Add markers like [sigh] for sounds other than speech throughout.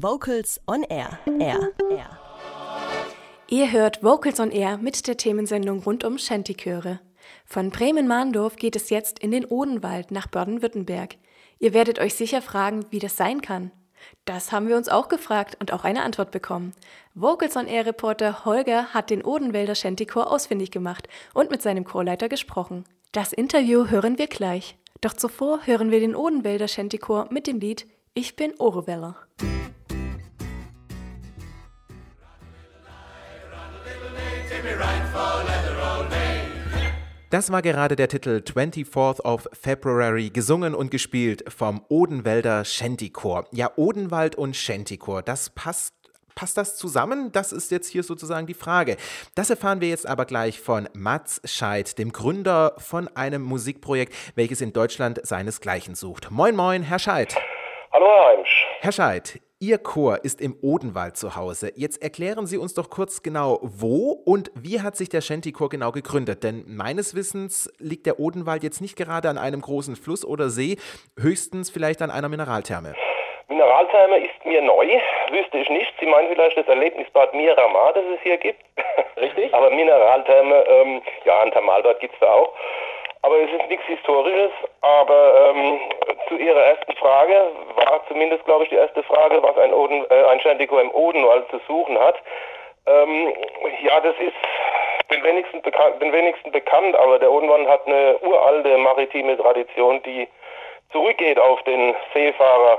Vocals on Air. Air. Air. Ihr hört Vocals on Air mit der Themensendung rund um Shantychöre. Von Bremen-Mahndorf geht es jetzt in den Odenwald nach Baden-Württemberg. Ihr werdet euch sicher fragen, wie das sein kann. Das haben wir uns auch gefragt und auch eine Antwort bekommen. Vocals on Air Reporter Holger hat den Odenwälder Shantychor ausfindig gemacht und mit seinem Chorleiter gesprochen. Das Interview hören wir gleich. Doch zuvor hören wir den Odenwälder Shantychor mit dem Lied Ich bin Oreweller. Das war gerade der Titel 24th of February, gesungen und gespielt vom Odenwälder Shantychor. Ja, Odenwald und Shantychor, das passt Passt das zusammen? Das ist jetzt hier sozusagen die Frage. Das erfahren wir jetzt aber gleich von Mats Scheid, dem Gründer von einem Musikprojekt, welches in Deutschland seinesgleichen sucht. Moin, moin, Herr Scheid. Hallo, Herr Heimsch. Herr Scheid, Ihr Chor ist im Odenwald zu Hause. Jetzt erklären Sie uns doch kurz genau, wo und wie hat sich der Shanty-Chor genau gegründet? Denn meines Wissens liegt der Odenwald jetzt nicht gerade an einem großen Fluss oder See, höchstens vielleicht an einer Mineraltherme. Mineraltherme ist mir neu, wüsste ich nicht. Sie meinen vielleicht das Erlebnisbad Miramar, das es hier gibt. Richtig. Aber Mineraltherme, ähm, ja, ein Thermalbad gibt es da auch. Aber es ist nichts Historisches. Aber ähm, zu Ihrer ersten Frage war zumindest, glaube ich, die erste Frage, was ein, Oden, äh, ein Ständiger im Odenwald zu suchen hat. Ähm, ja, das ist den wenigsten, den wenigsten bekannt, aber der Odenwald hat eine uralte maritime Tradition, die zurückgeht auf den Seefahrer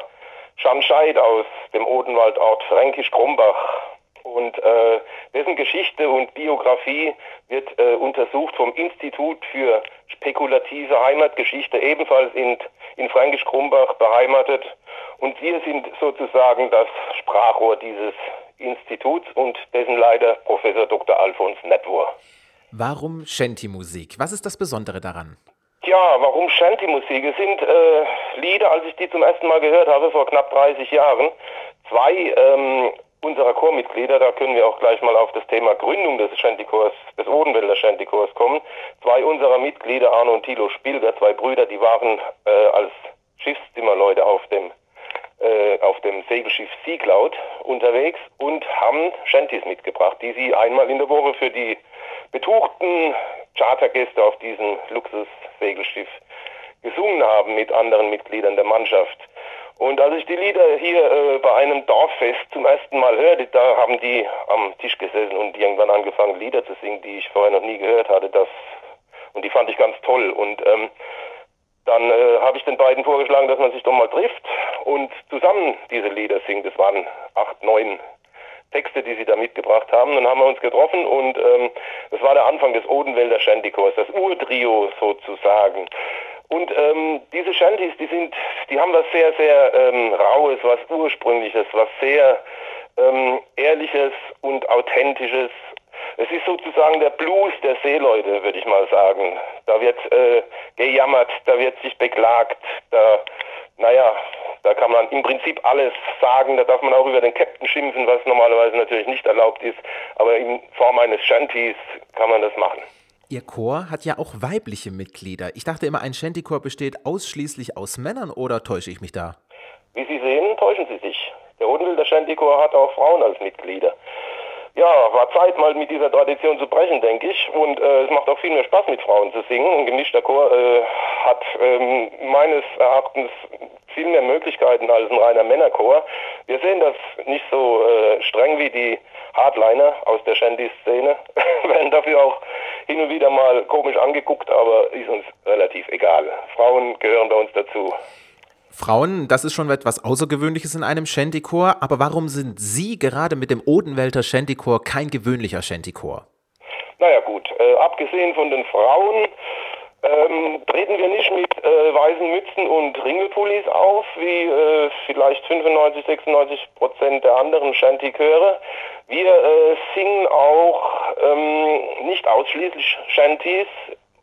Schanscheid aus dem Odenwaldort Fränkisch-Krumbach. Und äh, dessen Geschichte und Biografie wird äh, untersucht vom Institut für spekulative Heimatgeschichte, ebenfalls in, in Fränkisch-Krumbach beheimatet. Und wir sind sozusagen das Sprachrohr dieses Instituts und dessen Leiter Professor Dr. Alfons Netwur. Warum Shanty-Musik? Was ist das Besondere daran? Ja, warum Shanty-Musik? Es sind äh, Lieder, als ich die zum ersten Mal gehört habe, vor knapp 30 Jahren, zwei ähm, unserer Chormitglieder, da können wir auch gleich mal auf das Thema Gründung des Shantychors, des Odenwälder Shantychors kommen. Zwei unserer Mitglieder, Arno und Thilo Spilger, zwei Brüder, die waren äh, als Schiffszimmerleute auf dem äh, auf dem Segelschiff Sea Cloud unterwegs und haben Shanties mitgebracht, die sie einmal in der Woche für die betuchten Chartergäste auf diesem Luxussegelschiff gesungen haben mit anderen Mitgliedern der Mannschaft. Und als ich die Lieder hier äh, bei einem Dorffest zum ersten Mal hörte, da haben die am Tisch gesessen und irgendwann angefangen, Lieder zu singen, die ich vorher noch nie gehört hatte. Das, und die fand ich ganz toll. Und ähm, dann äh, habe ich den beiden vorgeschlagen, dass man sich doch mal trifft und zusammen diese Lieder singt. Das waren acht, neun Texte, die sie da mitgebracht haben. Dann haben wir uns getroffen und ähm, das war der Anfang des Odenwälder Shantychors, das Urtrio sozusagen. Und ähm, diese Shanties, die sind, die haben was sehr, sehr ähm, Raues, was Ursprüngliches, was sehr ähm, Ehrliches und Authentisches. Es ist sozusagen der Blues der Seeleute, würde ich mal sagen. Da wird äh, gejammert, da wird sich beklagt, da, naja, da kann man im Prinzip alles sagen, da darf man auch über den Captain schimpfen, was normalerweise natürlich nicht erlaubt ist, aber in Form eines Shanties kann man das machen. Ihr Chor hat ja auch weibliche Mitglieder. Ich dachte immer, ein Shantychor besteht ausschließlich aus Männern oder täusche ich mich da? Wie Sie sehen, täuschen Sie sich. Der Odenwilder Shantychor hat auch Frauen als Mitglieder. Ja, war Zeit mal mit dieser Tradition zu brechen, denke ich. Und äh, es macht auch viel mehr Spaß, mit Frauen zu singen. Ein gemischter Chor äh, hat ähm, meines Erachtens viel mehr Möglichkeiten als ein reiner Männerchor. Wir sehen das nicht so äh, streng wie die Hardliner aus der Shanty-Szene, [laughs] werden dafür auch hin und wieder mal komisch angeguckt, aber ist uns relativ egal. Frauen gehören bei uns dazu. Frauen, das ist schon etwas Außergewöhnliches in einem Shantychor, aber warum sind Sie gerade mit dem Odenwälder Shantychor kein gewöhnlicher Shantychor? Naja gut, äh, abgesehen von den Frauen ähm, treten wir nicht mit äh, weißen Mützen und Ringelpullis auf, wie äh, vielleicht 95, 96 Prozent der anderen Shanty-Chöre. Wir äh, singen auch ähm, nicht ausschließlich Shanties,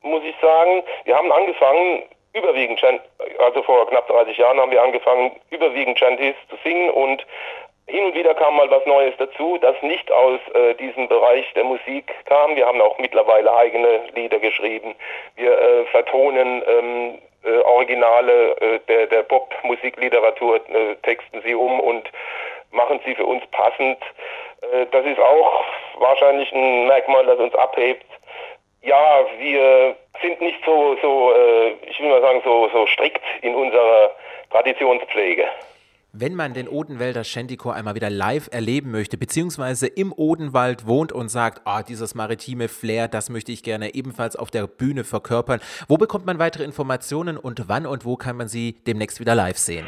muss ich sagen. Wir haben angefangen, überwiegend, also vor knapp 30 Jahren haben wir angefangen, überwiegend Shanties zu singen und hin und wieder kam mal was Neues dazu, das nicht aus äh, diesem Bereich der Musik kam. Wir haben auch mittlerweile eigene Lieder geschrieben. Wir äh, vertonen ähm, äh, Originale äh, der, der Pop-Musikliteratur, äh, texten sie um und machen sie für uns passend. Äh, das ist auch wahrscheinlich ein Merkmal, das uns abhebt. Ja, wir sind nicht so, so ich will mal sagen, so, so strikt in unserer Traditionspflege. Wenn man den Odenwälder Shantychor einmal wieder live erleben möchte, beziehungsweise im Odenwald wohnt und sagt, oh, dieses maritime Flair, das möchte ich gerne ebenfalls auf der Bühne verkörpern, wo bekommt man weitere Informationen und wann und wo kann man sie demnächst wieder live sehen?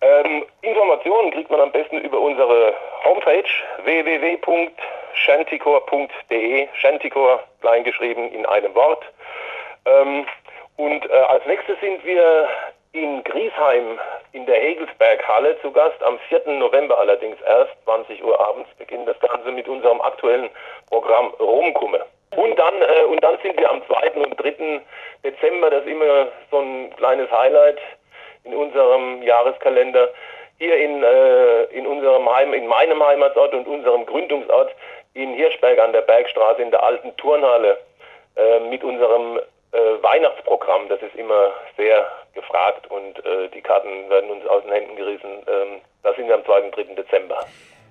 Ähm, Informationen kriegt man am besten über unsere Homepage www.shantychor.de, Shantychor kleingeschrieben in einem Wort. Ähm, und äh, als nächstes sind wir in Griesheim in der Hegelsberghalle zu Gast. Am 4. November allerdings erst, 20 Uhr abends beginnt das Ganze mit unserem aktuellen Programm Romkumme. Und dann, äh, und dann sind wir am 2. und 3. Dezember, das ist immer so ein kleines Highlight in unserem Jahreskalender, hier in, äh, in unserem Heim, in meinem Heimatort und unserem Gründungsort in Hirschberg an der Bergstraße in der alten Turnhalle äh, mit unserem äh, Weihnachtsprogramm. Das ist immer sehr gefragt und äh, die Karten werden uns aus den Händen gerissen. Ähm, da sind wir am 2. und 3. Dezember.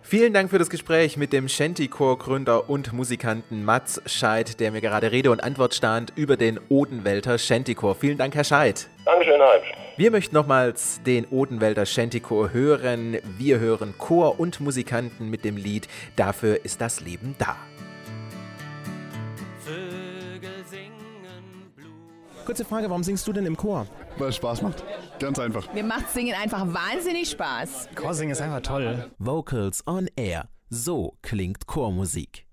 Vielen Dank für das Gespräch mit dem Shantychor-Gründer und Musikanten Mats Scheid, der mir gerade Rede und Antwort stand über den Odenwälder Shantychor. Vielen Dank, Herr Scheid. Dankeschön, Heimsch. Wir möchten nochmals den Odenwälder Shantychor hören. Wir hören Chor und Musikanten mit dem Lied Dafür ist das Leben da. Kurze Frage, warum singst du denn im Chor? Weil es Spaß macht. Ganz einfach. Mir macht Singen einfach wahnsinnig Spaß. Chorsingen ist einfach toll. Vocals on Air. So klingt Chormusik.